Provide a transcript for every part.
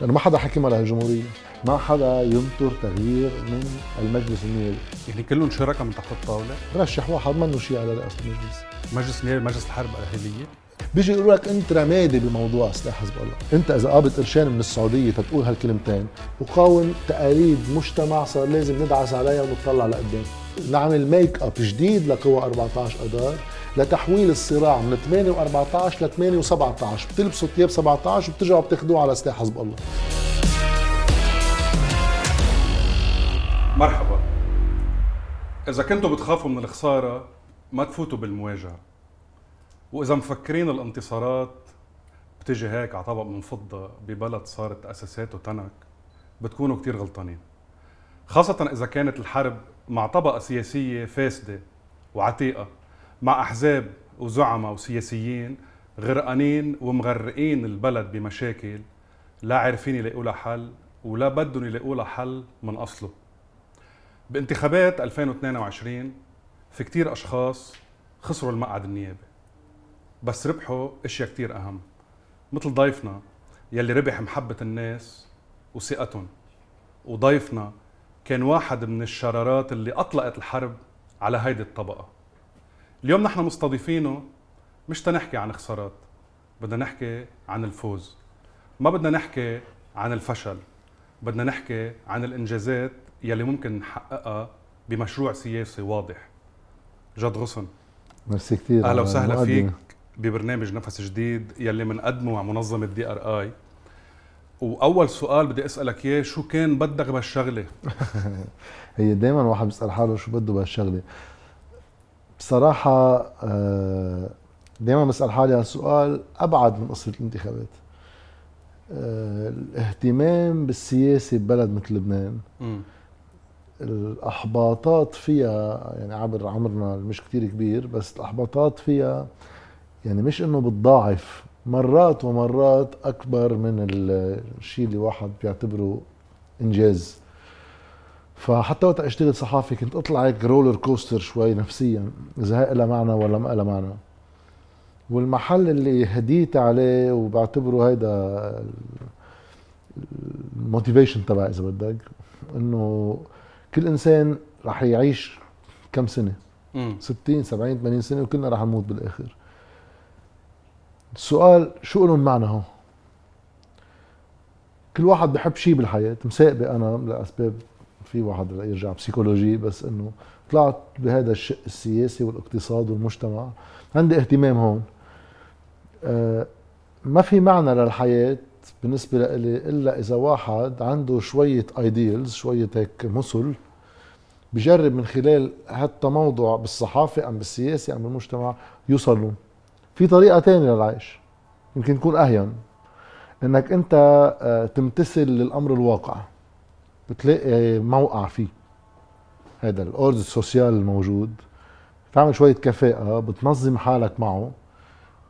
لأنه ما حدا حكم على الجمهورية. ما حدا ينطر تغيير من المجلس النيابي. يعني كلهم شركاء من تحت الطاولة؟ رشح واحد منه شيء على رئاسه المجلس. مجلس النيابي مجلس الحرب الاهليه بيجي يقول لك أنت رمادي بموضوع سلاح حزب الله. أنت إذا قابض قرشين من السعودية تتقول هالكلمتين وقاوم تقاليد مجتمع صار لازم ندعس عليها ونطلع لقدام. نعمل ميك اب جديد لقوى 14 اذار لتحويل الصراع من 8 و14 ل 8 و17 بتلبسوا ثياب 17 وبترجعوا بتاخذوه على سلاح حزب الله. مرحبا. إذا كنتوا بتخافوا من الخسارة ما تفوتوا بالمواجهة. وإذا مفكرين الانتصارات بتجي هيك على طبق من فضة ببلد صارت أساساته تنك بتكونوا كتير غلطانين. خاصة إذا كانت الحرب مع طبقة سياسية فاسدة وعتيقة. مع أحزاب وزعماء وسياسيين غرقانين ومغرقين البلد بمشاكل لا عارفين يلاقوا لها حل ولا بدهم يلاقوا لها حل من أصله. بانتخابات 2022 في كتير أشخاص خسروا المقعد النيابي. بس ربحوا أشياء كتير أهم مثل ضيفنا يلي ربح محبة الناس وثقتهم وضيفنا كان واحد من الشرارات اللي أطلقت الحرب على هيدي الطبقة. اليوم نحن مستضيفينه مش تنحكي عن خسارات بدنا نحكي عن الفوز. ما بدنا نحكي عن الفشل بدنا نحكي عن الإنجازات يلي ممكن نحققها بمشروع سياسي واضح. جاد غصن. ميرسي كثير أهلا وسهلا فيك ببرنامج نفس جديد يلي بنقدمه مع منظمة DRI وأول سؤال بدي أسألك إياه شو كان بدك بهالشغلة؟ هي دائما واحد بيسأل حاله شو بده بهالشغلة. بصراحة آه، دائما بسأل حالي هالسؤال أبعد من قصة الانتخابات. آه، الاهتمام بالسياسة ببلد مثل لبنان. م. الأحباطات فيها يعني عبر عمرنا مش كتير كبير بس الأحباطات فيها يعني مش إنه بتضاعف. مرات ومرات أكبر من الشيء اللي واحد بيعتبره إنجاز. فحتى وقت أشتغل صحافي كنت أطلع هيك roller coaster شوي نفسيا إذا هي لها معنى ولا ما لها معنى. والمحل اللي هديت عليه وبعتبره هيدا ال motivation تبعي إذا بدك إنه كل إنسان رح يعيش كم سنة؟ 60 70 80 سنة وكلنا رح نموت بالآخر. السؤال شو لهم معنى هون؟ كل واحد بحب شيء بالحياة مساقبه أنا لأسباب في واحد يرجع psychology بس إنه طلعت بهذا الشق السياسي والاقتصاد والمجتمع. عندي اهتمام هون. أه ما في معنى للحياة بالنسبة لي إلا إذا واحد عنده شوية ideals شوية هيك مثل بجرب من خلال حتى موضوع بالصحافة أم بالسياسة أم بالمجتمع يوصل له. في طريقة تانية للعيش يمكن تكون أهين. إنك أنت آه، تمتثل للأمر الواقع. بتلاقي موقع فيه. هذا ال ordre ال social الموجود. تعمل شوية كفاءة بتنظم حالك معه.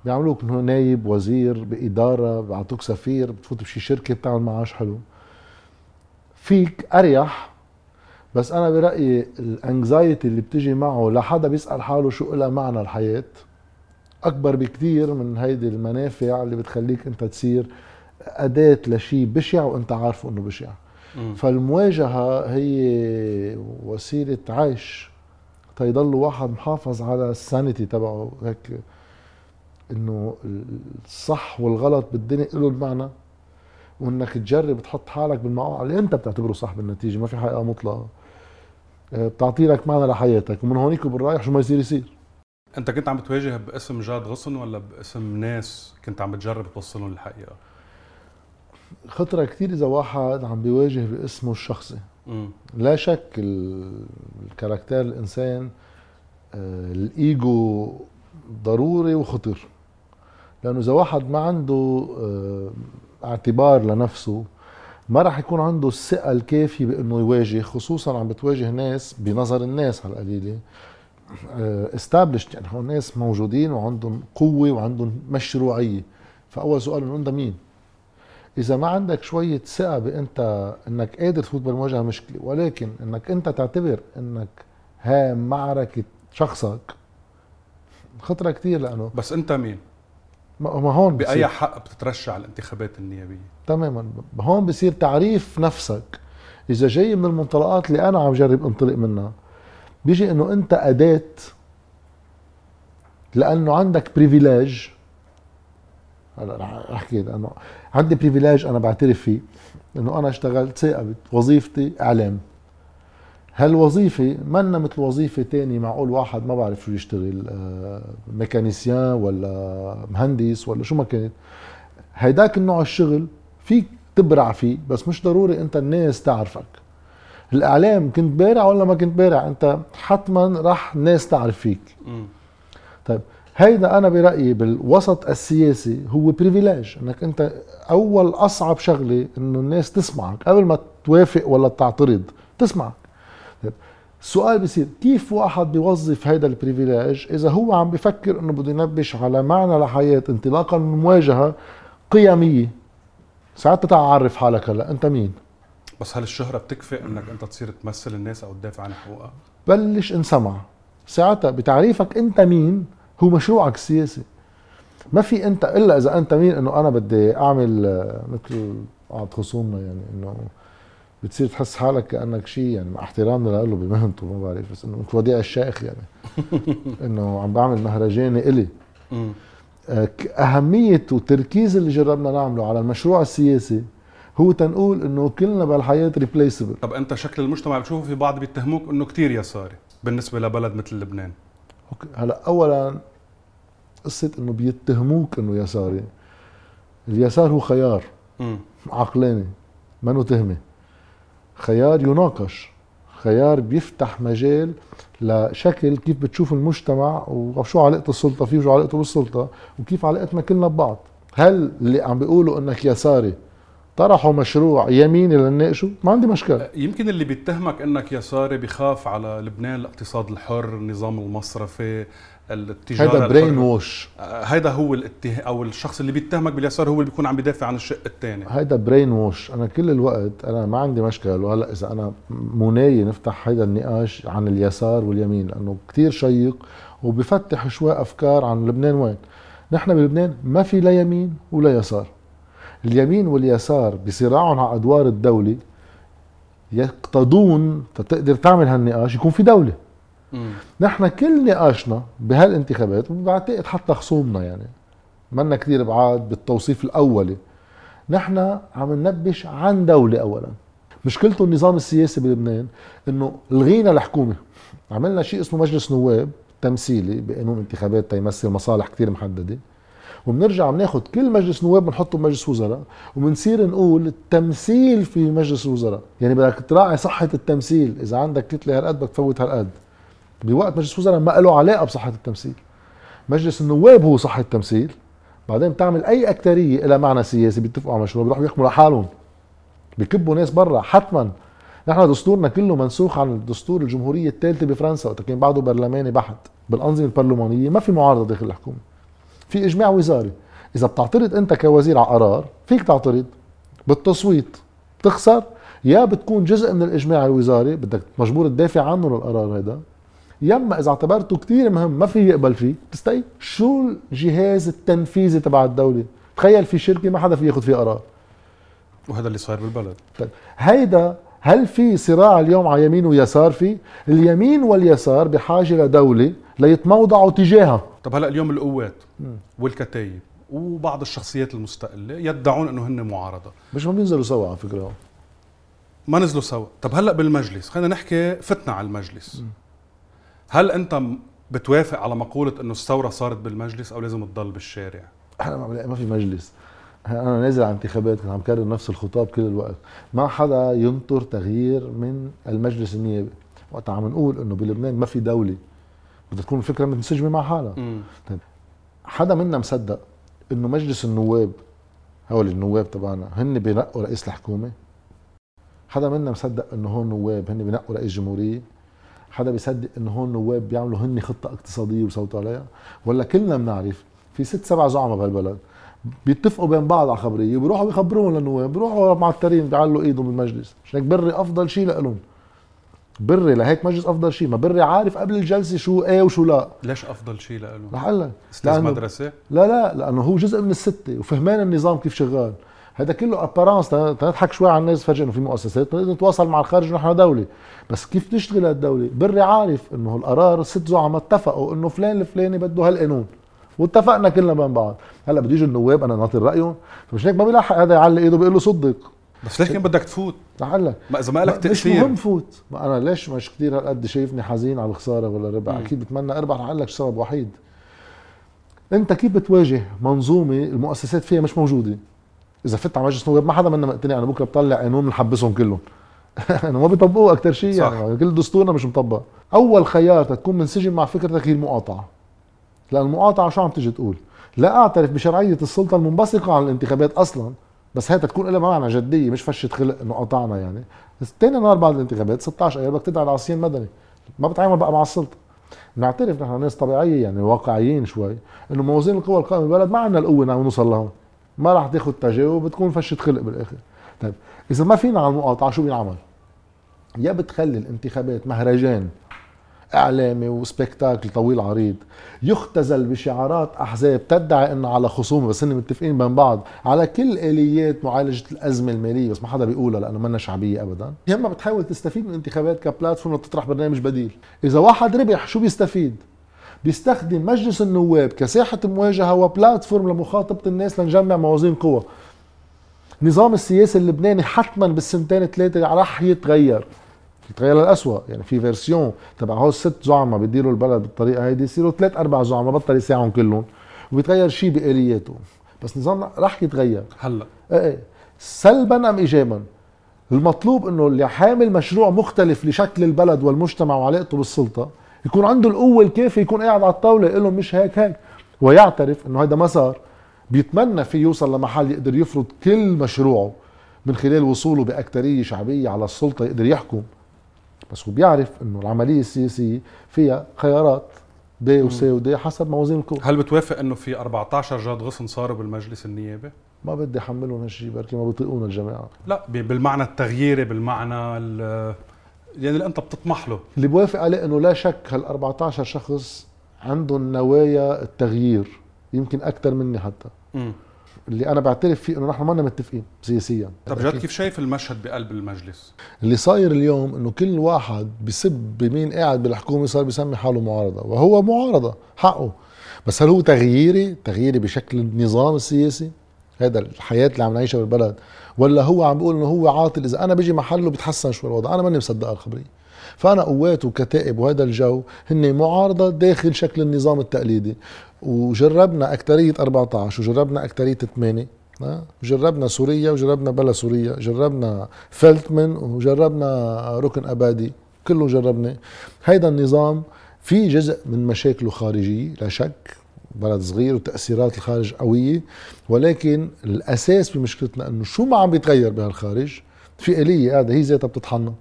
بيعملوك نايب وزير بإدارة بيعطوك سفير بتفوت بشي شركة بتعمل معاش حلو. فيك أريح. بس أنا برأيي ال anxiety اللي بتجي معه لحدا بيسأل حاله شو لها معنى الحياة. أكبر بكثير من هيدي المنافع اللي بتخليك أنت تصير أداة لشيء بشع وأنت عارفه إنه بشع. م. فالمواجهة هي وسيلة عيش. تيضل واحد محافظ على السانيتي تبعه. هيك إنه الصح والغلط بالدنيا له المعنى. وإنك تجرب تحط حالك بالموقع اللي أنت بتعتبره صح بالنتيجة. ما في حقيقة مطلقة. آه، بتعطي لك معنى لحياتك. ومن هونيك وبالرايح شو ما يصير يصير. أنت كنت عم بتواجه باسم جاد غصن ولا باسم ناس كنت عم بتجرب توصلهم الحقيقة خطرة كثير إذا واحد عم بيواجه باسمه الشخصي م. لا شك الكاركتير الإنسان آه، الإيجو ضروري وخطر لأنه إذا واحد ما عنده آه، اعتبار لنفسه ما راح يكون عنده الثقة الكافية بإنه يواجه خصوصا عم بتواجه ناس بنظر الناس على القليلة استابلشت يعني هون ناس موجودين وعندهم قوة وعندهم مشروعية فأول سؤال انه انت مين؟ إذا ما عندك شوية ثقة بأنت إنك قادر تفوت بالمواجهة مشكلة ولكن إنك أنت تعتبر إنك ها معركة شخصك خطرة كثير لأنه بس أنت مين؟ ما هون بأي بصير. حق بتترشح على الانتخابات النيابية؟ تماما. هون بصير تعريف نفسك. إذا جاي من المنطلقات اللي أنا عم جرب انطلق منها بيجي إنه أنت أداة لأنه عندك privilege هلا رح احكي لأنه عندي privilege أنا بعترف فيه إنه أنا اشتغلت ثاقبت وظيفتي إعلام. هالوظيفة منا مثل وظيفة تانية معقول واحد ما بعرف شو يشتغل آه، mécanicien ولا مهندس ولا شو ما كانت. هيداك النوع الشغل فيك تبرع فيه بس مش ضروري أنت الناس تعرفك. الإعلام كنت بارع ولا ما كنت بارع؟ أنت حتما راح الناس تعرف فيك. طيب هيدا أنا برأيي بالوسط السياسي هو privilege إنك أنت أول أصعب شغلة إنه الناس تسمعك. قبل ما توافق ولا تعترض تسمعك. طيب السؤال بصير كيف واحد بيوظف هيدا ال privilege إذا هو عم بفكر إنه بده ينبش على معنى لحياة انطلاقا من مواجهة قيمية. ساعتها تعال عرف حالك هلا. أنت مين؟ بس هل الشهرة بتكفي إنك أنت تصير تمثل الناس أو تدافع عن حقوقها؟ بلش انسمع ساعتها بتعريفك أنت مين؟ هو مشروعك السياسي ما في أنت إلا إذا أنت مين إنه أنا بدي أعمل آه، مثل بعض خصومنا يعني إنه بتصير تحس حالك كأنك شيء يعني مع احترامنا له بمهنته ما بعرف بس إنه مثل وديع الشيخ يعني. إنه عم بعمل مهرجاني إلي. آه، أهمية وتركيز اللي جربنا نعمله على المشروع السياسي هو تنقول إنه كلنا بالحياة ريبليسبل طب أنت شكل المجتمع بتشوفه في بعض بيتهموك إنه كتير يساري بالنسبة لبلد مثل لبنان. هلا اولا قصة إنه بيتهموك إنه يساري. اليسار هو خيار. عقلاني منه تهمة. خيار يناقش خيار بيفتح مجال لشكل كيف بتشوف المجتمع وشو علاقة السلطة فيه وشو علاقته بالسلطة وكيف علاقتنا كلنا ببعض. هل اللي عم بيقولوا إنك يساري طرحوا مشروع يميني لنناقشه ما عندي مشكلة. يمكن اللي بيتهمك إنك يساري بخاف على لبنان الاقتصاد الحر النظام المصرفي التجارة هذا برين. ووش آه، هيدا هو الاتهام أو الشخص اللي بيتهمك باليسار هو اللي بيكون عم بيدافع عن الشق الثاني هيدا برين ووش أنا كل الوقت أنا ما عندي مشكلة. وهلأ إذا أنا مناي نفتح هيدا النقاش عن اليسار واليمين لأنه كتير شيق وبفتح شوي أفكار عن لبنان وين. نحن بلبنان ما في لا يمين ولا يسار. اليمين واليسار بصراعهم على أدوار الدولة يقتضون تقدر تعمل هالنقاش يكون في دولة. مم. نحن كل نقاشنا بهالانتخابات وبعتقد حتى خصومنا يعني. منا كثير بعاد بالتوصيف الأولي. نحن عم ننبش عن دولة اولا. مشكلته النظام السياسي بلبنان إنه لغينا الحكومة. عملنا شيء اسمه مجلس نواب تمثيلي بقانون انتخابات تيمثل مصالح كثير محددة. وبنرجع بناخذ كل مجلس نواب بنحطه بمجلس وزراء وبنصير نقول التمثيل في مجلس الوزراء. يعني بدك تراعي صحة التمثيل. إذا عندك كتلة هالقد بدك تفوت هالقد. بوقت مجلس الوزراء ما له علاقة بصحة التمثيل. مجلس النواب هو صحة التمثيل. بعدين بتعمل أي أكترية لها معنى سياسي بيتفقوا على مشروع بيروحوا يحكموا لحالهم. بكبوا ناس برا حتما. نحن دستورنا كله منسوخ عن الدستور الجمهورية الثالثة بفرنسا وقت كان بعده برلماني بحت. بالأنظمة البرلمانية ما في معارضة داخل الحكومة. في إجماع وزاري. إذا بتعترض أنت كوزير على قرار فيك تعترض. بالتصويت تخسر يا بتكون جزء من الإجماع الوزاري بدك مجبور تدافع عنه للقرار هذا يما إذا اعتبرته كثير مهم ما في يقبل فيه. تستقيل شو الجهاز التنفيذي تبع الدولة؟ تخيل في شركة ما حدا في ياخذ فيها قرار. وهذا اللي صاير بالبلد. طيب هيدا هل في صراع اليوم على يمين ويسار في اليمين واليسار بحاجة لدولة ليتموضعوا تجاهها. طب هلا اليوم القوات والكتايب وبعض الشخصيات المستقلة يدعون إنه هن معارضة. مش ما بينزلوا سوا على فكرة. ما نزلوا سوا. طب هلا بالمجلس خلينا نحكي فتنا على المجلس. هل أنت بتوافق على مقولة إنه الثورة صارت بالمجلس أو لازم تضل بالشارع؟ إحنا ما في مجلس. أنا نازل على انتخابات كنت عم كرر نفس الخطاب كل الوقت. ما حدا ينطر تغيير من المجلس النيابي. وقت عم نقول إنه بلبنان ما في دولة بدها تكون الفكرة منسجمه مع حالها. مم. حدا منا مصدق إنه مجلس النواب هول النواب تبعنا هن بينقوا رئيس الحكومة؟ حدا منا مصدق إنه هون نواب هن بينقوا رئيس جمهورية؟ حدا بيصدق إنه هون نواب بيعملوا هن خطة اقتصادية وصوتوا عليها ولا كلنا بنعرف في ست سبع زعماء بهالبلد بيتفقوا بين بعض على خبريه وبيروحوا بيخبروهم للنواب بيروحوا معترين بيعلوا إيدهم بالمجلس عشان هيك بري أفضل شيء لهم بري لهيك مجلس أفضل شيء ما بري عارف قبل الجلسة شو إيه وشو لا. ليش أفضل شيء له؟ رح أقول لك أستاذ مدرسة؟ لا لا لأنه هو جزء من الستة وفهمان النظام كيف شغال. هذا كله apparence تضحك شوي على الناس فرجع إنه في مؤسسات نتواصل مع الخارج نحن دولة. بس كيف تشتغل هالدوله بري عارف إنه القرار الست زعماء اتفقوا إنه فلان الفلاني بده هالقانون. واتفقنا كلنا بين بعض. هلأ بده يجوا النواب أنا ناطر رأيهم. فمش هيك ما بيلحق هذا يعلي إيده بيقول له صدق. بس ليش كان بدك تفوت؟ رح أقول لك ما إذا ما لك مش تأثير. مهم فوت. ما أنا ليش مش كثير هالقد شايفني حزين على الخسارة ولا مم. أكيد بتمنى اربح رح أقول لك سبب وحيد. أنت كيف بتواجه منظومة المؤسسات فيها مش موجودة؟ إذا فت على مجلس نواب ما حدا منا مقتنع أنا بكرة بطلع قانون بنحبسهم كلهم. انه ما بيطبقوه أكثر شيء. يعني. كل دستورنا مش مطبق. أول خيار تكون منسجم مع فكرتك هي المقاطعة. لأن المقاطعة شو عم تيجي تقول؟ لا أعترف بشرعية السلطة المنبثقة عن الانتخابات أصلا. بس هي تكون لها معنى جدية مش فشه خلق انه قطعنا يعني. بس تاني نهار بعد الانتخابات 16 ايار بدك تدعي العصيان مدني. ما بتعامل بقى مع السلطة. نعترف نحن ناس طبيعية يعني واقعيين شوي إنه موازين القوى القائمة بالبلد ما عندنا القوة نعم نوصل لهون ما راح تاخذ تجاوب بتكون فشه خلق بالآخر. طيب إذا ما فينا على المقاطعة شو بينعمل؟ يا بتخلي الانتخابات مهرجان إعلامي وسبيكتاكل طويل عريض. يختزل بشعارات أحزاب تدعي إنه على خصومة بس هن متفقين بين بعض على كل آليات معالجة الأزمة المالية بس ما حدا بيقولها لأنه منا شعبية ابدا. يا اما بتحاول تستفيد من الانتخابات كبلاتفورم لتطرح برنامج بديل. إذا واحد ربح شو بيستفيد؟ بيستخدم مجلس النواب كساحة مواجهة وبلاتفورم لمخاطبة الناس لنجمع موازين قوى النظام السياسي اللبناني حتما بالسنتين ثلاثة رح يتغير. يتغير للأسوأ يعني في فيرسيون تبع هول ست زعماء بيديروا البلد بالطريقة هيدي يصيروا ثلاث أربع زعماء بطل يساعهم كلهم وبيتغير شيء بآلياته. بس نظامنا رح يتغير. هلا. إيه إيه. سلبا أم ايجابا؟ المطلوب إنه اللي حامل مشروع مختلف لشكل البلد والمجتمع وعلاقته بالسلطة يكون عنده القوة الكافية يكون قاعد على الطاولة يقول لهم مش هيك هيك. ويعترف إنه هذا مسار بيتمنى فيه يوصل لمحل يقدر يفرض كل مشروعه من خلال وصوله بأكترية شعبية على السلطة يقدر يحكم. بس هو بيعرف إنه العملية السياسية فيها خيارات ب وسي ودي حسب موازين القوى هل بتوافق إنه في 14 جاد غصن صاروا بالمجلس النيابي؟ ما بدي أحملهم هالشيء بركي ما بيطيقونا الجماعة. لا بالمعنى التغييري بالمعنى ال- يعني اللي أنت بتطمح له. اللي بوافق عليه إنه لا شك هال 14 شخص عندهم نوايا التغيير يمكن أكثر مني حتى. مم. اللي أنا بعترف فيه إنه نحن ما متفقين سياسيا. طب جد كيف شايف المشهد بقلب المجلس؟ اللي صاير اليوم إنه كل واحد بسب بمين قاعد بالحكومة صار بيسمي حاله معارضة وهو معارضة حقه. بس هل هو تغييري؟ تغييري بشكل النظام السياسي؟ هذا الحياة اللي عم نعيشها بالبلد. ولا هو عم بيقول إنه هو عاطل إذا أنا بيجي محله بتحسن شوي الوضع. أنا ماني مصدق الخبريه فأنا قوات وكتائب وهذا الجو هن معارضة داخل شكل النظام التقليدي. وجربنا أكترية 14 وجربنا أكترية 8 ها؟ جربنا سوريا وجربنا بلا سوريا. جربنا فلتمن وجربنا ركن أبادي. كله جربنا هيدا النظام في جزء من مشاكله خارجيه لا شك. بلد صغير وتأثيرات الخارج قوية. ولكن الأساس بمشكلتنا إنه شو ما عم بيتغير بهالخارج؟ في آلية قاعدة هي ذاتها بتطحنا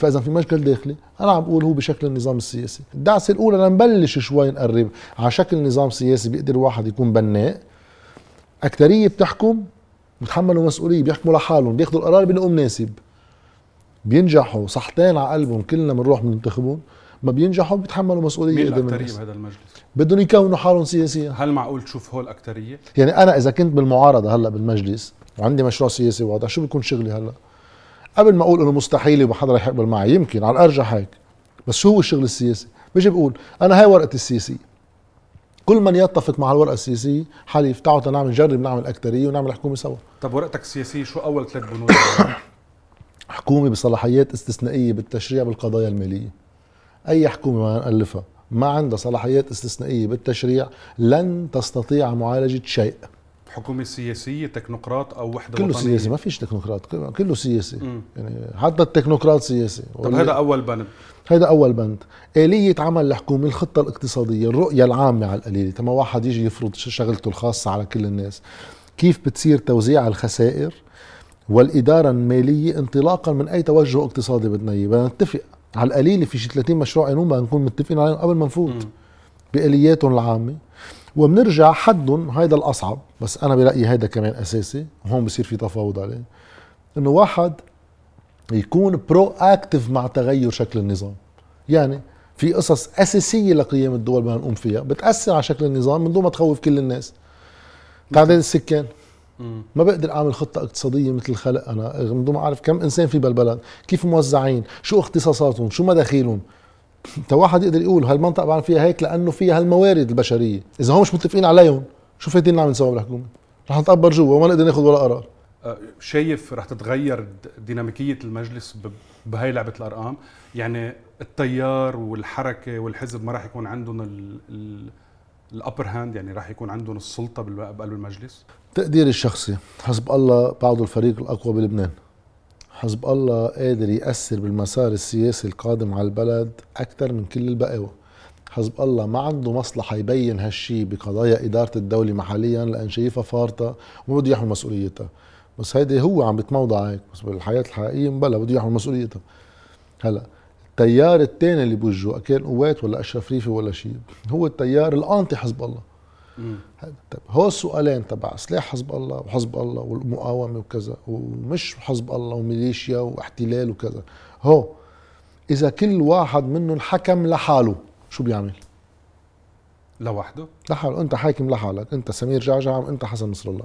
فإذا في مشكل داخلي أنا عم بقول هو بشكل النظام السياسي. الدعسة الأولى لنبلش شوي نقرب على شكل نظام سياسي بيقدر واحد يكون بناء. أكترية بتحكم بتحملوا مسؤوليه بيحكموا لحالهم بياخذوا القرار بنقوا مناسب بينجحوا صحتين على قلبهم كلنا بنروح بننتخبهم. ما بينجحوا بيتحملوا مسؤولية مين الاكثريه بهذا المجلس؟ بدهم يكونوا حالهم سياسيا. هل معقول تشوف هول الاكثريه؟ يعني أنا إذا كنت بالمعارضة هلأ بالمجلس وعندي مشروع سياسي واضح شو بيكون شغلي هلأ؟ قبل ما أقول إنه مستحيل وما حدا رح يقبل معي يمكن على الأرجح هيك. بس شو هو الشغل السياسي؟ بيجي بقول أنا هاي ورقتي السياسية. كل من يتفق مع الورقة السياسية حليف تعالوا تعالوا نعمل نجرب نعمل أكترية ونعمل حكومة سوا. طب ورقتك السياسية شو أول ثلاث بنود؟ حكومة بصلاحيات استثنائية بالتشريع بالقضايا المالية. أي حكومة ما نألفها ما عندها صلاحيات استثنائية بالتشريع لن تستطيع معالجة شيء. حكومة سياسية تكنوقراط أو وحدة كله وطنية؟ سياسي ما فيش تكنوقراط كله- سياسي. مم. يعني حتى التكنوقراط سياسي. طب هذا أول بند. هيدا أول بند. آلية عمل الحكومة الخطة الاقتصادية الرؤية العامة على القليلة تما واحد يجي يفرض شغلته الخاصة على كل الناس. كيف بتصير توزيع الخسائر؟ والإدارة المالية انطلاقا من أي توجه اقتصادي بدنا إياه. بدنا نتفق على القليلة في شي 30 مشروع قانون بدنا نكون متفقين عليهم قبل ما نفوت. بآلياتهم العامة. وبنرجع حدهم هيدا الأصعب بس أنا برأيي هيدا كمان أساسي وهون بصير في تفاوض عليه إنه واحد يكون pro-active مع تغير شكل النظام. يعني في قصص أساسية لقيام الدول بدنا نقوم فيها بتأثر على شكل النظام من دون ما تخوف كل الناس. تعداد السكان. ما بقدر أعمل خطة اقتصادية مثل الخلق أنا من دون ما أعرف كم إنسان في بالبلد كيف موزعين شو اختصاصاتهم شو مداخيلهم. انت واحد يقدر يقول هالمنطقه بعمل فيها هيك لأنه فيها هالموارد البشرية. إذا هم مش متفقين عليهم شو فايدين نعمل سوا بالحكومة؟ رح نتقبر جوا وما نقدر ناخذ ولا قرار. أه، شايف رح تتغير ديناميكية المجلس بهاي لعبة الأرقام؟ يعني التيار والحركة والحزب ما راح يكون عندهم ال upper hand يعني راح يكون عندهم السلطة بقلب المجلس؟ تقديري الشخصي حزب الله بعده الفريق الأقوى بلبنان. حزب الله قادر يأثر بالمسار السياسي القادم على البلد أكثر من كل البقاوى حزب الله ما عنده مصلحة يبين هالشي بقضايا إدارة الدولة محليا لأن شايفها فارطة وما بده يحمل مسؤوليتها. بس هيدي هو عم بيتموضع هيك بس بالحياة الحقيقية مبلا بده يحمل مسؤوليتها. هلأ التيار الثاني اللي بوجهه كان قوات ولا أشرف ريفي ولا شيء هو التيار الانتي حزب الله. طيب هو السؤالين تبع سلاح حزب الله وحزب الله والمقاومة وكذا ومش حزب الله وميليشيا واحتلال وكذا هو إذا كل واحد منهم حكم لحاله شو بيعمل؟ لوحده؟ لحاله أنت حاكم لحالك أنت سمير جعجع وانت حسن نصر الله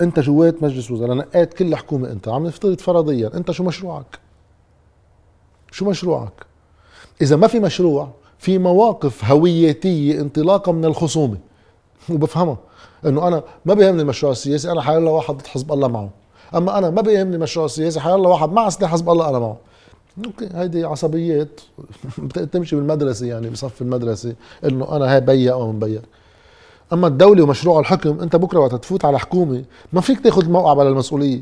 أنت جوات مجلس وزراء نقيت كل حكومة أنت عم نفترض فرضيا أنت شو مشروعك؟ شو مشروعك إذا ما في مشروع في مواقف هويتية انطلاقا من الخصومة. وبفهمها إنه أنا ما بيهمني المشروع السياسي أنا حيلا واحد ضد حزب الله معه. أما أنا ما بيهمني المشروع السياسي حيلا واحد مع سلاح حزب الله أنا معه. أوكي هيدي عصبيات. بتمشي بالمدرسة يعني بصف المدرسة إنه أنا هاي بيا أو مبيا أما الدولة ومشروع الحكم أنت بكرة وقت تفوت على حكومة ما فيك تاخذ الموقع على المسؤولية.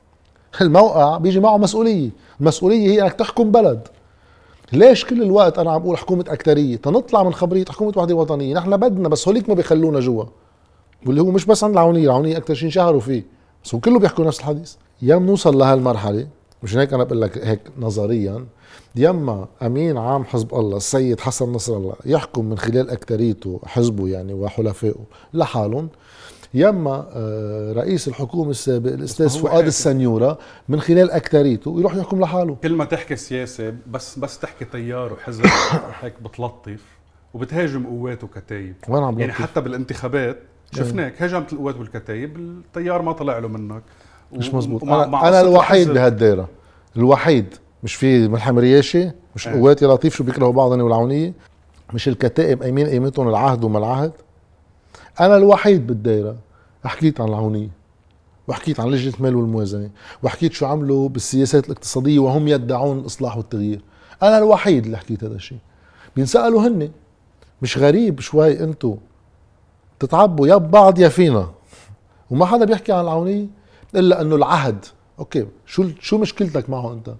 الموقع بيجي معه مسؤولية. المسؤولية هي إنك تحكم بلد. ليش كل الوقت أنا عم بقول حكومة أكترية؟ تنطلع من خبرية حكومة وحدة وطنية. نحن بدنا بس هوليك ما بيخلونا جوا. واللي هو مش بس عند العونية العونية أكثر شيء انشهروا فيه. بس هو كله بيحكوا نفس الحديث. يا بنوصل لهالمرحلة مش هيك أنا بقول لك هيك نظريا يما أمين عام حزب الله السيد حسن نصر الله يحكم من خلال أكتريته حزبه يعني وحلفائه لحالهم. يما آه، رئيس الحكومة السابق الأستاذ فؤاد السنيورة من خلال أكتريته يروح يحكم لحاله. كل ما تحكي سياسة بس بس تحكي تيار وحزب هيك بتلطف وبتهاجم قوات وكتايب وين عم يعني حتى بالانتخابات شفناك هاجمت القوات والكتايب التيار ما طلع له منك. مش مزبوط. أنا, أنا الوحيد بهالدائره الوحيد. مش في ملحم رياشي مش إيه. القوات يا لطيف شو بيكرهوا بعض والعونية. مش الكتائب قايمين قيمتهم العهد وما العهد. أنا الوحيد بالدائره حكيت عن العونية وحكيت عن لجنة المال والموازنة وحكيت شو عملوا بالسياسات الاقتصادية وهم يدعون الاصلاح والتغيير. أنا الوحيد اللي حكيت هذا الشيء. بينسألوا هن مش غريب شوي أنتو تتعبوا يا ببعض يا فينا. وما حدا بيحكي عن العونية إلا إنه العهد. أوكي شو شو مشكلتك معه أنت؟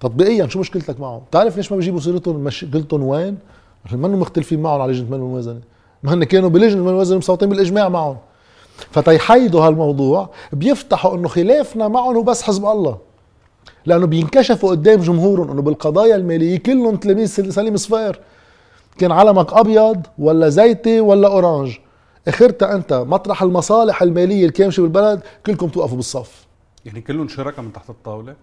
تطبيقيا شو مشكلتك معه بتعرف ليش ما بيجيبوا سيرتهم مشكلتهم وين؟ عشان ما مختلفين معهم على لجنة المال والموازنة. ما هن كانوا بلجنه المال والموازنه مصوتين بالإجماع معهم. فتيحيدوا هالموضوع بيفتحوا إنه خلافنا معهم هو بس حزب الله. لأنه بينكشفوا قدام جمهورهم إنه بالقضايا المالية كلهم تلاميذ سليم صفير. كان علمك أبيض ولا زيتي ولا أورانج. اخرتها أنت مطرح المصالح المالية الكامشة بالبلد كلكم توقفوا بالصف. يعني كلهم شركاء من تحت الطاولة؟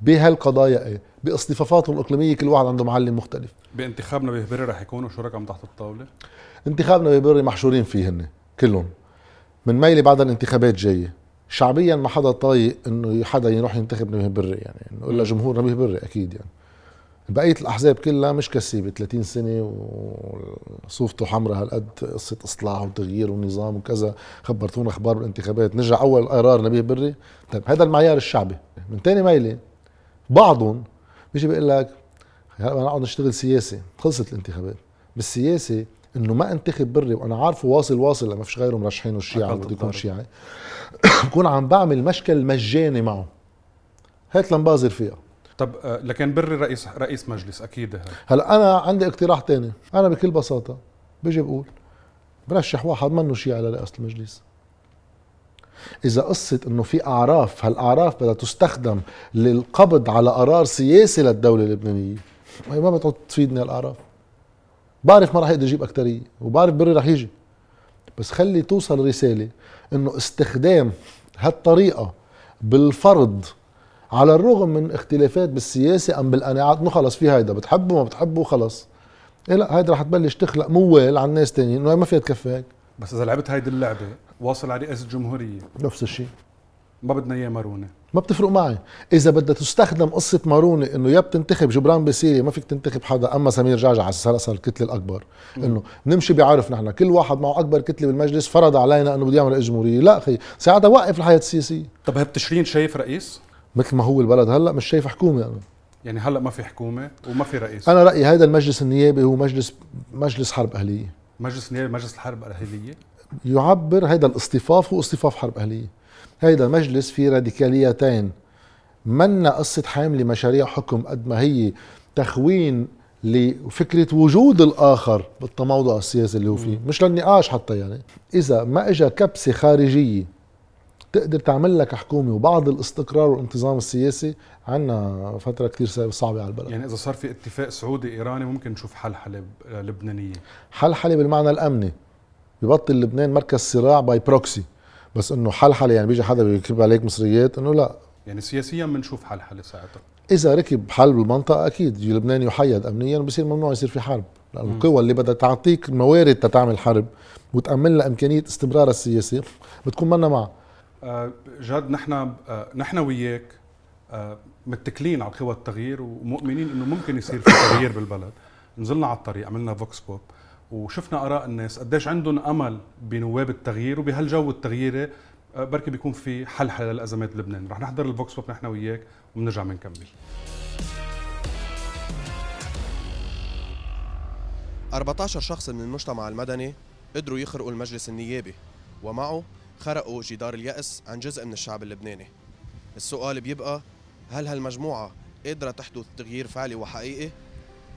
بهالقضايا إيه. بأصطفافاتهم الإقليمية كل واحد عنده معلم مختلف. بانتخابنا بهبري رح يكونوا شركاء من تحت الطاولة؟ انتخابنا بهبري محشورين فيه هن كلهم. من ميلي بعد الانتخابات جاية. شعبيا ما حدا طايق إنه حدا يروح ينتخب نبيه بري يعني إنه الا جمهور نبيه بري أكيد يعني. بقية الأحزاب كلها مش كسيبة 30 سنة وصوفته حمراء هالقد قصة إصلاح وتغيير ونظام وكذا. خبرتونا أخبار بالانتخابات. نرجع أول قرار نبيه بري طيب هذا المعيار الشعبي. من تاني ميلي بعضهم بيجي بيقول لك هلا نقعد نشتغل سياسي خلصت الانتخابات. بالسياسة إنه ما أنتخب بري وأنا عارفه واصل واصل لما فيش غيره مرشحين الشيعة بده يكون شيعي. بكون عم بعمل مشكل مجاني معه. هات لنبازر فيها. طب آه، لكن بري رئيس رئيس مجلس أكيد. هلا أنا عندي اقتراح تاني. أنا بكل بساطة بيجي بقول برشح واحد منه شيعي لرئاسة المجلس. إذا قصة إنه في أعراف هالأعراف بدها تستخدم للقبض على قرار سياسي للدولة اللبنانية ما بتعود تفيدني الاعراف بعرف ما راح يقدر يجيب أكترية وبعرف بري راح يجي. بس خلي توصل رسالة إنه استخدام هالطريقة بالفرض على الرغم من اختلافات بالسياسة أم بالقناعات إنه خلص في هيدا بتحبه ما بتحبه خلص. إيه لا هيدا رح تبلش تخلق موال على الناس تانيين إنه ما فيها تكفيك. بس إذا لعبت هيدي اللعبة واصل على رئاسة الجمهورية. نفس الشيء. ما بدنا إياه مارونة. ما بتفرق معي. إذا بدها تستخدم قصة مارونه إنه يا بتنتخب جبران بسيري ما فيك تنتخب حدا. أما سمير جعجع على أساس صار الكتلة الأكبر. إنه نمشي بعرف نحن. كل واحد معه أكبر كتلة بالمجلس فرض علينا إنه بده يعمل رئيس جمهوريه لا أخي ساعتها وقف الحياة السياسية. طب بتشرين شايف رئيس؟ مثل ما هو البلد هلأ مش شايف حكومة أنا يعني هلأ ما في حكومة وما في رئيس. أنا رأيي هذا المجلس النيابي هو مجلس مجلس حرب أهلية. مجلس النيابي مجلس الحرب الأهلية؟ يعبر هذا الاصطفاف هو اصطفاف حرب أهلية. هيدا مجلس في راديكاليتين. منا قصة حاملة مشاريع حكم قد ما هي تخوين لفكرة وجود الآخر بالتموضع السياسي اللي هو فيه. مش للنقاش حتى يعني. إذا ما إجا كبسة خارجية تقدر تعمل لك حكومة وبعض الاستقرار والانتظام السياسي عنا فترة كثير صعبة على البلد. يعني إذا صار في اتفاق سعودي إيراني ممكن نشوف حلحلة لبنانية. حلحلة بالمعنى الأمني. ببطل لبنان مركز صراع by proxy بس إنه حلحلة يعني بيجي حدا بيكب عليك مصريات إنه لا. يعني سياسيا بنشوف حلحلة ساعتها. إذا ركب حل بالمنطقة أكيد لبنان يحيد امنيا بصير ممنوع يصير في حرب. لأنه القوى اللي بدها تعطيك الموارد تتعمل حرب وتأمن لها إمكانية استمرار السياسي بتكون منا معها آه جاد نحن آه نحن وياك آه متكلين على قوى التغيير ومؤمنين إنه ممكن يصير في تغيير بالبلد. نزلنا على الطريق عملنا فوكس بوب. وشفنا آراء الناس. قديش عندهم أمل بنواب التغيير وبهالجو التغييري آه، بركي بيكون في حل حل للازمات بلبنان رح نحضر الفوكس بوب نحن وياك وبنرجع بنكمل 14 شخص من المجتمع المدني قدروا يخرقوا المجلس النيابي ومعه خرقوا جدار اليأس عن جزء من الشعب اللبناني. السؤال بيبقى هل هالمجموعة قادرة تحدث تغيير فعلي وحقيقي؟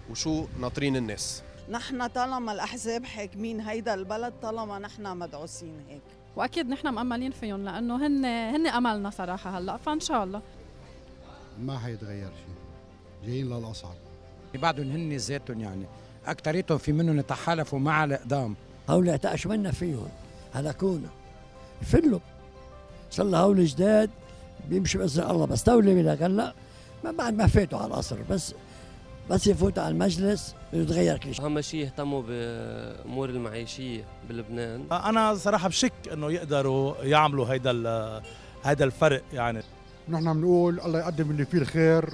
وشو ناطرين الناس؟ نحن طالما الأحزاب حاكمين هيدا البلد طالما نحن مدعوسين هيك. وأكيد نحن مأملين فيهم لأنه هن هن أملنا صراحة هلأ فإن شاء الله. ما حيتغير شيء. جايين للأصعب. بعدهم هن ذاتهم يعني. اكثريتهم في منهم يتحالفوا مع الإقدام. هؤلاء منا فيهم. هلكونا. فلوا. صار هول جداد بيمشوا بأذن الله. بس تولي لك هلا ما بعد ما فاتوا على القصر بس بس يفوت على المجلس يتغير كل شيء. اهم شيء يهتموا بأمور المعيشية بلبنان؟ أنا صراحة بشك إنه يقدروا يعملوا هيدا هيدا الفرق يعني. نحن بنقول الله يقدم اللي فيه الخير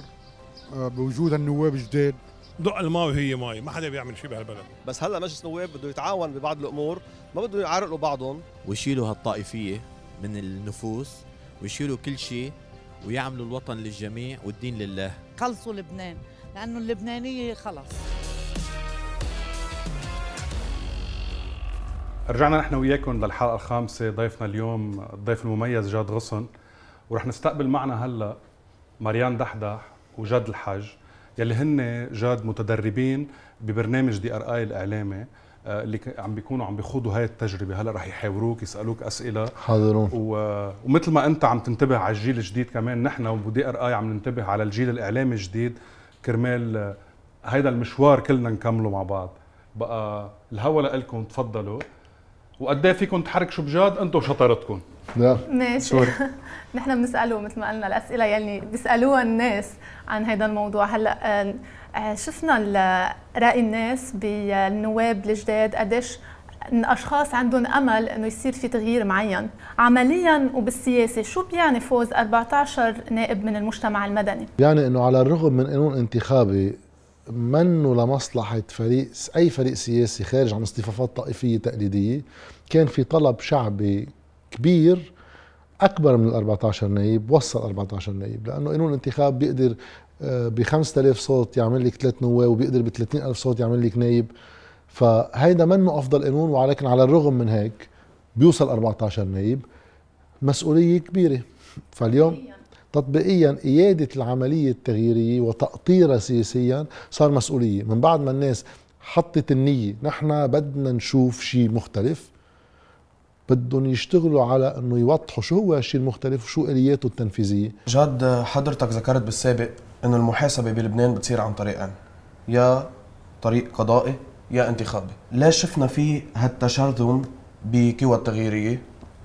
آه، بوجود النواب الجداد دق الماء هي ماي ما حدا بيعمل شيء بهالبلد. بس هلا مجلس النواب بده يتعاون ببعض الأمور ما بده يعرقلوا بعضهم. ويشيلوا هالطائفية من النفوس ويشيلوا كل شيء ويعملوا الوطن للجميع والدين لله. خلصوا لبنان. لأنه اللبنانيه خلص رجعنا نحن وياكم للحلقة الخامسة ضيفنا اليوم الضيف المميز جاد غصن. ورح نستقبل معنا هلا مريان دحدح وجاد الحج يلي هن جاد متدربين ببرنامج DRI الإعلامي آه، اللي عم بيكونوا عم بيخوضوا هاي التجربة. هلا رح يحاوروك يسألوك أسئلة. حاضرون. و... ومثل ما أنت عم تنتبه على الجيل الجديد كمان نحن وب DRI عم ننتبه على الجيل الإعلامي الجديد. كرمال هيدا المشوار كلنا نكمله مع بعض. بقى الهوا لكم تفضلوا. وقد إيه فيكم تحركشوا بجاد؟ أنتم وشطارتكم. لا. ماشي. نحن بنسأله مثل ما قلنا الأسئلة يلي بيسألوها الناس عن هذا الموضوع. هلأ آه، شفنا رأي الناس بالنواب الجداد قديش الاشخاص عندهم أمل إنه يصير في تغيير معين. عمليا وبالسياسة شو بيعني فوز 14 نائب من المجتمع المدني؟ يعني إنه على الرغم من قانون انتخابي منه لمصلحة فريق أي فريق سياسي خارج عن اصطفافات طائفية تقليدية كان في طلب شعبي كبير أكبر من ال 14 نايب وصل 14 نايب لأنه قانون الانتخاب بيقدر آه، ب 5000 صوت يعمل لك ثلاث نواب وبيقدر ب 30000 صوت يعمل لك نايب فهيدا منه أفضل قانون ولكن على الرغم من هيك بيوصل 14 نائب مسؤولية كبيرة. فاليوم تطبيقيا إيادة العملية التغييرية وتأطيرها سياسيا صار مسؤولية. من بعد ما الناس حطت النية نحن بدنا نشوف شيء مختلف. بدهم يشتغلوا على إنه يوضحوا شو هو الشيء المختلف وشو آلياته التنفيذية. جاد حضرتك ذكرت بالسابق إنه المحاسبة بلبنان بتصير عن طريقين يا طريق قضائي يا انتخابي. ليش شفنا في هالتشرذم بقوى التغييرية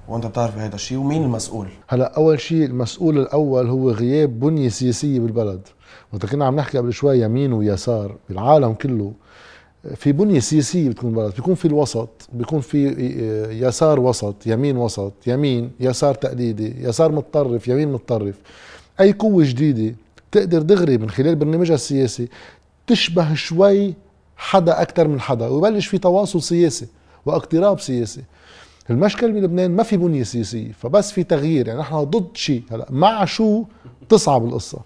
وأنت بتعرف هذا الشيء ومين المسؤول؟ هلا أول شيء المسؤول الأول هو غياب بنية سياسية بالبلد. وقت كنا عم نحكي قبل شوي يمين ويسار بالعالم كله في بنية سياسية بتكون بالبلد. بيكون في الوسط بيكون في يسار وسط يمين وسط يمين يسار تقليدي يسار متطرف يمين متطرف. أي قوة جديدة تقدر دغري من خلال برنامجها السياسي تشبه شوي حدا أكثر من حدا ويبلش في تواصل سياسي واقتراب سياسي. المشكل بلبنان ما في بنية سياسية فبس في تغيير يعني نحن ضد شيء. هلأ مع شو؟ تصعب القصة.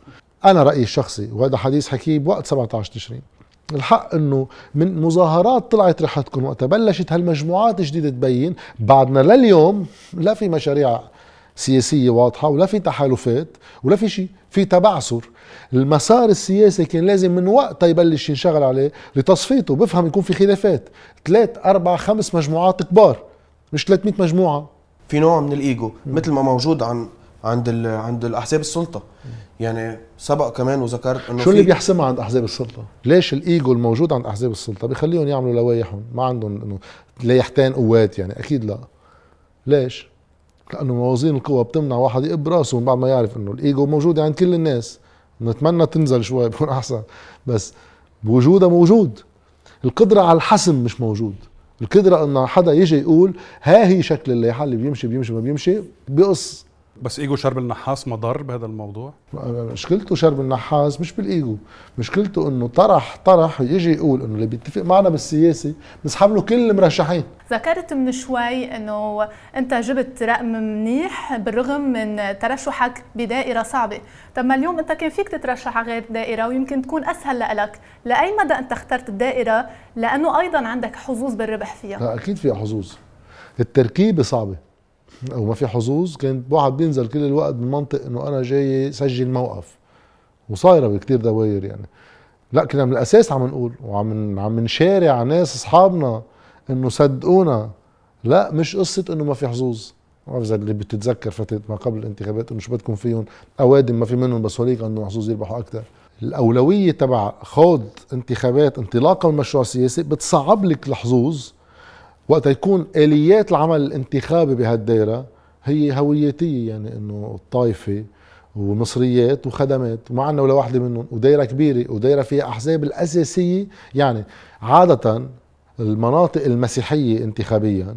أنا رأيي الشخصي وهذا حديث حكيه بوقت 17 تشرين. الحق إنه من مظاهرات طلعت ريحتكم وقت بلشت هالمجموعات الجديدة تبين بعدنا لليوم لا في مشاريع سياسية واضحة ولا في تحالفات ولا في شيء في تبعثر. المسار السياسي كان لازم من وقتها يبلش ينشغل عليه لتصفيته. بفهم يكون في خلافات. ثلاث أربع خمس مجموعات كبار. مش 300 مجموعة. في نوع من الإيجو. مثل ما موجود عن عند عند الأحزاب السلطة. يعني سبق كمان وذكرت إنه شو اللي بيحسمها عند أحزاب السلطة؟ ليش الإيجو الموجود عند أحزاب السلطة؟ بيخليهم يعملوا لوايحهم ما عندهم إنه ليحتين قوات يعني. أكيد لا. ليش؟ لأنه موازين القوى بتمنع واحد يقب رأسه من بعد ما يعرف إنه الإيجو موجود عند كل الناس. نتمنى تنزل شوي بكون أحسن. بس بوجودها موجود. القدرة على الحسم مش موجود. القدرة انه حدا يجي يقول ها هي شكل اللائحة اللي بيمشي بيمشي ما بيمشي. بقص بس إيجو شرب النحاس مضر بهذا الموضوع؟ مشكلته شرب النحاس مش بالإيجو، مشكلته إنه طرح طرح يجي يقول إنه اللي بيتفق معنا بالسياسة بنسحب له كل المرشحين ذكرت من شوي إنه أنت جبت رقم منيح بالرغم من ترشحك بدائرة صعبة، طب ما اليوم أنت كان فيك تترشح على غير دائرة ويمكن تكون أسهل لك، لأي مدى أنت اخترت الدائرة لأنه أيضا عندك حظوظ بالربح فيها؟ لا أكيد فيها حظوظ. التركيبة صعبة أو ما في حظوظ كان واحد بينزل كل الوقت من منطق إنه أنا جاي سجل موقف. وصايرة بكتير دواير يعني. لا كنا من الأساس عم نقول وعم عم نشارع ناس أصحابنا إنه صدقونا. لا مش قصة إنه ما في حظوظ. ما بعرف إذا اللي بتتذكر فترة ما قبل الانتخابات إنه شو بدكم فيهم. أوادم ما في منهم بس هوليك عندهم حظوظ يربحوا أكثر الأولوية تبع خوض انتخابات انطلاقا من مشروع سياسي بتصعب لك الحظوظ. وقت يكون آليات العمل الانتخابي بهالدائره هي هويتية يعني إنه الطائفة ومصريات وخدمات وما عندنا ولا واحدة منهم ودايرة كبيرة ودايرة فيها أحزاب الأساسية. يعني عادة المناطق المسيحية انتخابيا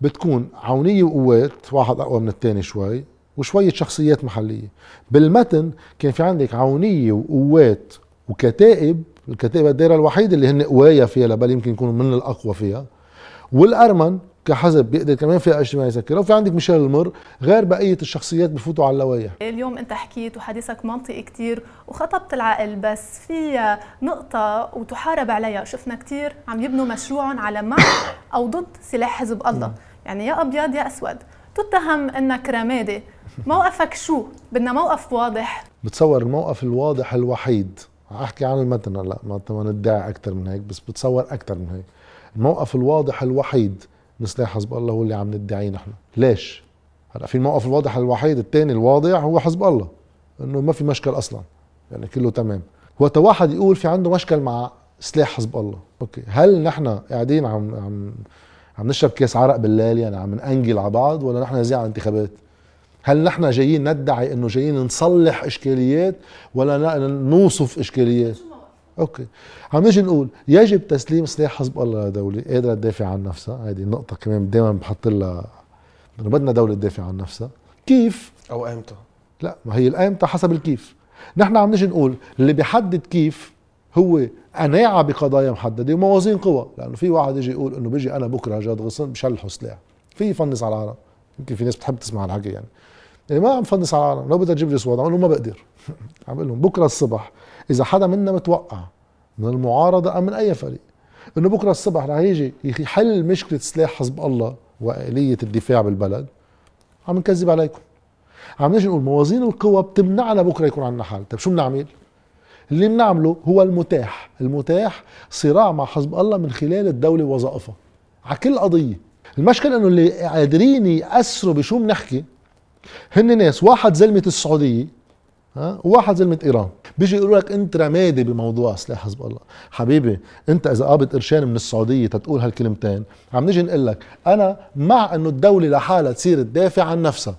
بتكون عونية وقوات واحد أقوى من الثاني شوي وشوية شخصيات محلية. بالمتن كان في عندك عونية وقوات وكتائب الكتائب الدائرة الوحيدة اللي هن قوايا فيها لبل يمكن يكونوا من الأقوى فيها والأرمن كحزب بيقدر كمان فيها اجتماعي يسكرها وفي عندك ميشيل المر غير بقية الشخصيات بفوتوا على اللوايح اليوم انت حكيت وحديثك منطقي كتير وخطبت العقل بس في نقطة وتحارب عليها. شفنا كتير عم يبنوا مشروعهم على مع أو ضد سلاح حزب الله. يعني يا أبيض يا أسود تتهم إنك رمادي. موقفك شو؟ بدنا موقف واضح. بتصور الموقف الواضح الوحيد. أحكي عن المتن هلا ما ندعي أكثر من هيك بس بتصور أكثر من هيك. الموقف الواضح الوحيد من سلاح حزب الله هو اللي عم ندعيه نحن. ليش؟ هلا في الموقف الواضح الوحيد الثاني الواضح هو حزب الله إنه ما في مشكل أصلا. يعني كله تمام. وقت واحد يقول في عنده مشكل مع سلاح حزب الله. Okay. هل نحن قاعدين عم عم عم نشرب كاس عرق بالليل؟ يعني عم نأنجل على بعض ولا نحن نزيع على الانتخابات؟ هل نحن جايين ندعي إنه جايين نصلح إشكاليات ولا نوصف إشكاليات؟ Okay. عم نجي نقول يجب تسليم سلاح حزب الله لدولة قادرة تدافع عن نفسها. هذه النقطة كمان دائما بحط لها انه بدنا دولة تدافع عن نفسها. كيف؟ أو إمتى لا ما هي الامتى حسب الكيف. نحن عم نجي نقول اللي بيحدد كيف هو قناعة بقضايا محددة وموازين قوى. لأنه في واحد يجي يقول إنه بيجي أنا بكرة جاد غصن بشلحوا سلاح. في يفنس على العالم. يمكن في ناس بتحب تسمع الحكي يعني. يعني ما عم فنس على العالم. لو بدها تجيب لي صوت عم ما بقدر. عم بقول لهم بكرة الصبح إذا حدا منا متوقع من المعارضة أم من أي فريق إنه بكرة الصبح رح يجي يحل مشكلة سلاح حزب الله وآلية الدفاع بالبلد عم نكذب عليكم. عم نجي نقول موازين القوى بتمنعنا بكرة يكون عندنا حل. طيب شو بنعمل اللي بنعمله هو المتاح. المتاح صراع مع حزب الله من خلال الدولة ووظائفها على كل قضية. المشكلة إنه اللي قادرين يأثروا بشو بنحكي هن ناس واحد زلمة السعودية ها؟ وواحد زلمة إيران. بيجي يقولوا لك أنت رمادي بموضوع سلاح حزب الله. حبيبي أنت إذا قابض قرشين من السعودية تتقول هالكلمتين. عم نيجي نقول لك أنا مع إنه الدولة لحالها تصير تدافع عن نفسها.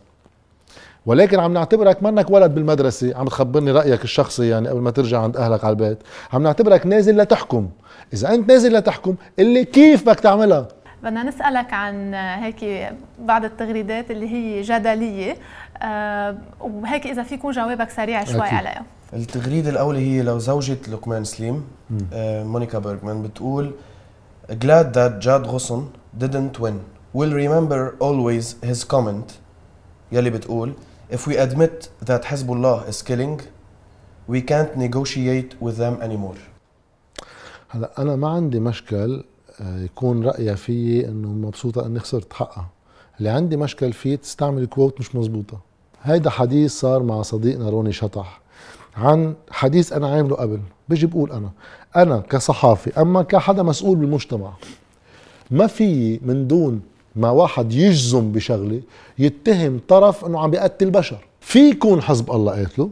ولكن عم نعتبرك منك ولد بالمدرسة. عم تخبرني رأيك الشخصي يعني قبل ما ترجع عند أهلك على البيت. عم نعتبرك نازل لتحكم. إذا أنت نازل لتحكم اللي كيف بدك تعملها؟ بدنا نسألك عن هيك بعض التغريدات اللي هي جدلية. وهيك إذا فيكون جوابك سريع شوي أكيد. عليها. التغريدة الأولى هي لو زوجة لقمان سليم آه مونيكا بيرغمان بتقول glad that Jad Ghosn didn't win. Will remember always his comment. يلي بتقول if we admit that Hezbollah is killing we can't negotiate with them anymore. هلا أنا ما عندي مشكل آه، يكون رايها فيي إنه مبسوطة إني خسرت حقها. اللي عندي مشكل فيه تستعمل quote مش مزبوطه هيدا حديث صار مع صديقنا روني شطح. عن حديث أنا عامله قبل. بيجي بقول أنا أنا كصحافي أما كحدا مسؤول بالمجتمع ما في من دون ما واحد يجزم بشغلة يتهم طرف إنه عم بيقتل بشر. في يكون حزب الله قاتله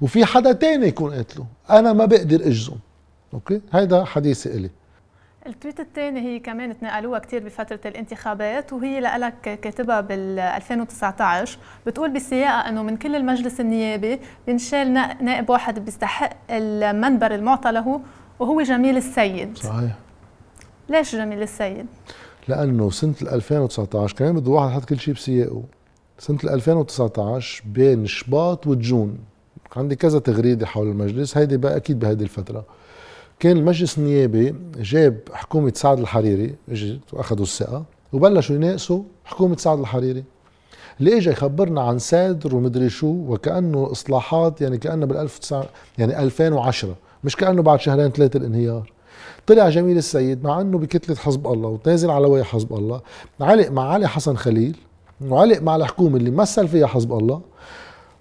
وفي حدا تاني يكون قاتله. أنا ما بقدر أجزم. okay؟ هيدا حديثي إلي. التويت الثاني هي كمان تنقلوها كثير بفترة الانتخابات وهي لك كاتبها بال 2019 بتقول بسياقة إنه من كل المجلس النيابي بينشال نائب واحد بيستحق المنبر المعطى له وهو جميل السيد. صحيح. ليش جميل السيد؟ لأنه سنة 2019 كمان بده واحد يحط كل شيء بسياقه. سنة 2019 بين شباط وجون. عندي كذا تغريدة حول المجلس هيدي بقى أكيد بهيدي الفترة. كان المجلس النيابي جاب حكومة سعد الحريري اجت واخذوا الثقة وبلشوا يناقصوا حكومة سعد الحريري. اللي اجى يخبرنا عن سادر ومدري شو وكأنه إصلاحات يعني كأنه بال 1900 يعني 2010 مش كأنه بعد شهرين ثلاثة الانهيار. طلع جميل السيد مع إنه بكتلة حزب الله وتنازل على وجه حزب الله. علق مع علي حسن خليل وعلق مع الحكومة اللي مثل فيها حزب الله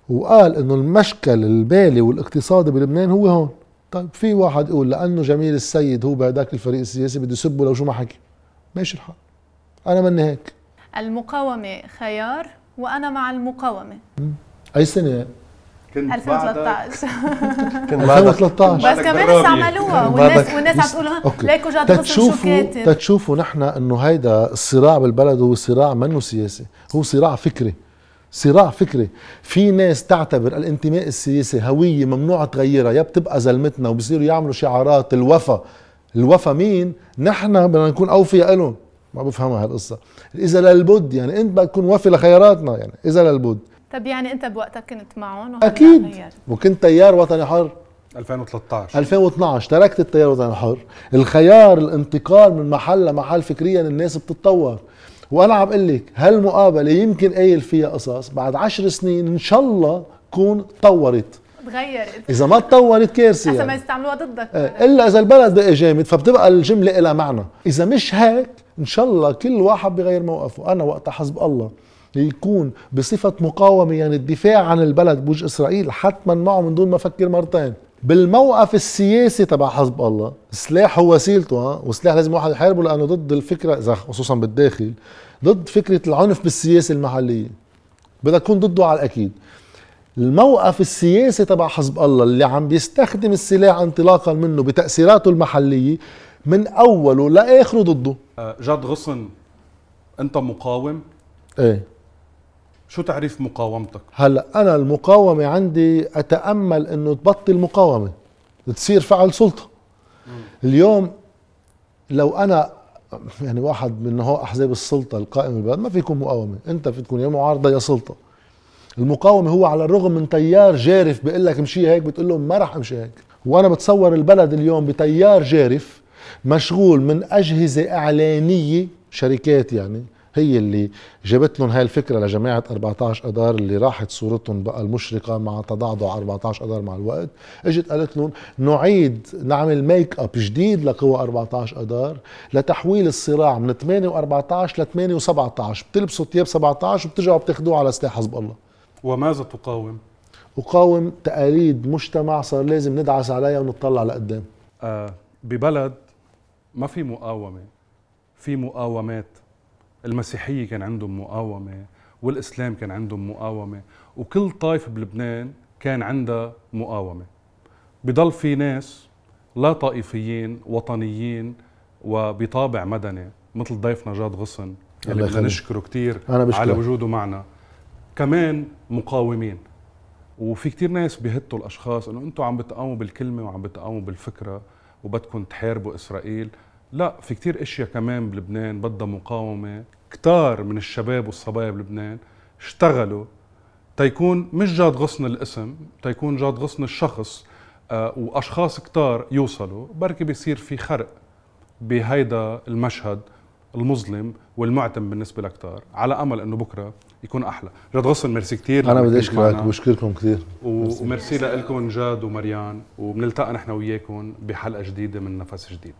وقال إنه المشكل المالي والاقتصادي بلبنان هو هون. طيب في واحد يقول لأنه جميل السيد هو بهداك الفريق السياسي بده يسبه لو شو ما حكي. ماشي الحال. أنا مني هيك. المقاومة خيار وأنا مع المقاومة. أي سنة؟ كنت 2013 كنت 2013 بس كمان استعملوها. والناس والناس عم تقول ليكو جاد كاتب؟ تتشوفوا نحن إنه هيدا الصراع بالبلد هو صراع منه سياسي. هو صراع فكري. صراع فكري. في ناس تعتبر الانتماء السياسي هوية ممنوع تغيرها يا بتبقى زلمتنا وبصيروا يعملوا شعارات الوفا. الوفا مين؟ نحن بدنا نكون أوفياء لهم. ما بفهمها هالقصة. إذا للبد يعني أنت بدك تكون وفي لخياراتنا يعني إذا للبد. طب يعني أنت بوقتها كنت معهم أكيد. غير. وكنت تيار وطني حر. 2013 2012 تركت التيار الوطني الحر الخيار الانتقال من محل لمحل فكريا الناس بتتطور. وأنا عم أقول لك هالمقابلة يمكن قايل فيها قصص بعد عشر سنين إن شاء الله تكون تطورت. تغيرت. إذا ما تطورت كارثه يعني. ما يستعملوها ضدك. إيه إلا إذا البلد بقى جامد فبتبقى الجملة لها معنى. إذا مش هيك إن شاء الله كل واحد بغير موقفه. أنا وقتها حزب الله يكون بصفة مقاومة يعني الدفاع عن البلد بوجه إسرائيل حتما معه من دون ما أفكر مرتين. بالموقف السياسي تبع حزب الله السلاح هو وسيلته ها؟ والسلاح لازم واحد يحاربه لأنه ضد الفكرة إذا خصوصا بالداخل ضد فكرة العنف بالسياسة المحلية. بدها تكون ضده على الأكيد. الموقف السياسي تبع حزب الله اللي عم بيستخدم السلاح انطلاقا منه بتأثيراته المحلية من أوله لآخره ضده. آه، جاد غصن أنت مقاوم؟ إيه. شو تعريف مقاومتك؟ هلا أنا المقاومة عندي أتأمل إنه تبطل مقاومة تصير فعل سلطة. اليوم لو أنا يعني واحد من هو أحزاب السلطة القائمة بالبلد ما في يكون مقاومة أنت في تكون يا معارضة يا سلطة المقاومة هو على الرغم من تيار جارف بيقول لك امشي هيك بتقول له ما راح امشي هيك وأنا بتصور البلد اليوم بتيار جارف مشغول من أجهزة إعلانية شركات يعني هي اللي جابت لهم هاي الفكرة لجماعة 14 اذار اللي راحت صورتهم بقى المشرقة مع تضعضع 14 اذار مع الوقت إجت قالت لهم نعيد نعمل make up جديد لقوى 14 اذار لتحويل الصراع من 8 و14 ل 8 و17 بتلبسوا ثياب 17 وبترجعوا بتاخذوه على سلاح حزب الله وماذا تقاوم؟ أقاوم تقاليد مجتمع صار لازم ندعس عليها ونطلع لقدام آه ببلد ما في مقاومة في مقاومات المسيحية كان عندهم مقاومة والإسلام كان عندهم مقاومة وكل طائفه بلبنان كان عندها مقاومة. بضل في ناس لا طائفيين وطنيين وبطابع مدني مثل ضيفنا جاد غصن اللي بدنا نشكره كثير على وجوده معنا. كمان مقاومين. وفي كتير ناس بيهتوا الأشخاص إنه أنتم عم بتقاوموا بالكلمة وعم بتقاوموا بالفكرة وبدكم تحاربوا إسرائيل. لا في كتير إشياء كمان بلبنان بدها مقاومة. كتار من الشباب والصبايا بلبنان اشتغلوا. تيكون مش جاد غصن الاسم تيكون جاد غصن الشخص آه وأشخاص كتار يوصلوا. بركي بيصير في خرق بهيدا المشهد المظلم والمعتم بالنسبة لكتار. على أمل إنه بكرة يكون أحلى. جاد غصن ميرسي كثير أنا بدي أشكرك وبشكركم كثير وميرسي لكم جاد ومريان. وبنلتقى نحن وياكم بحلقة جديدة من نفس جديد.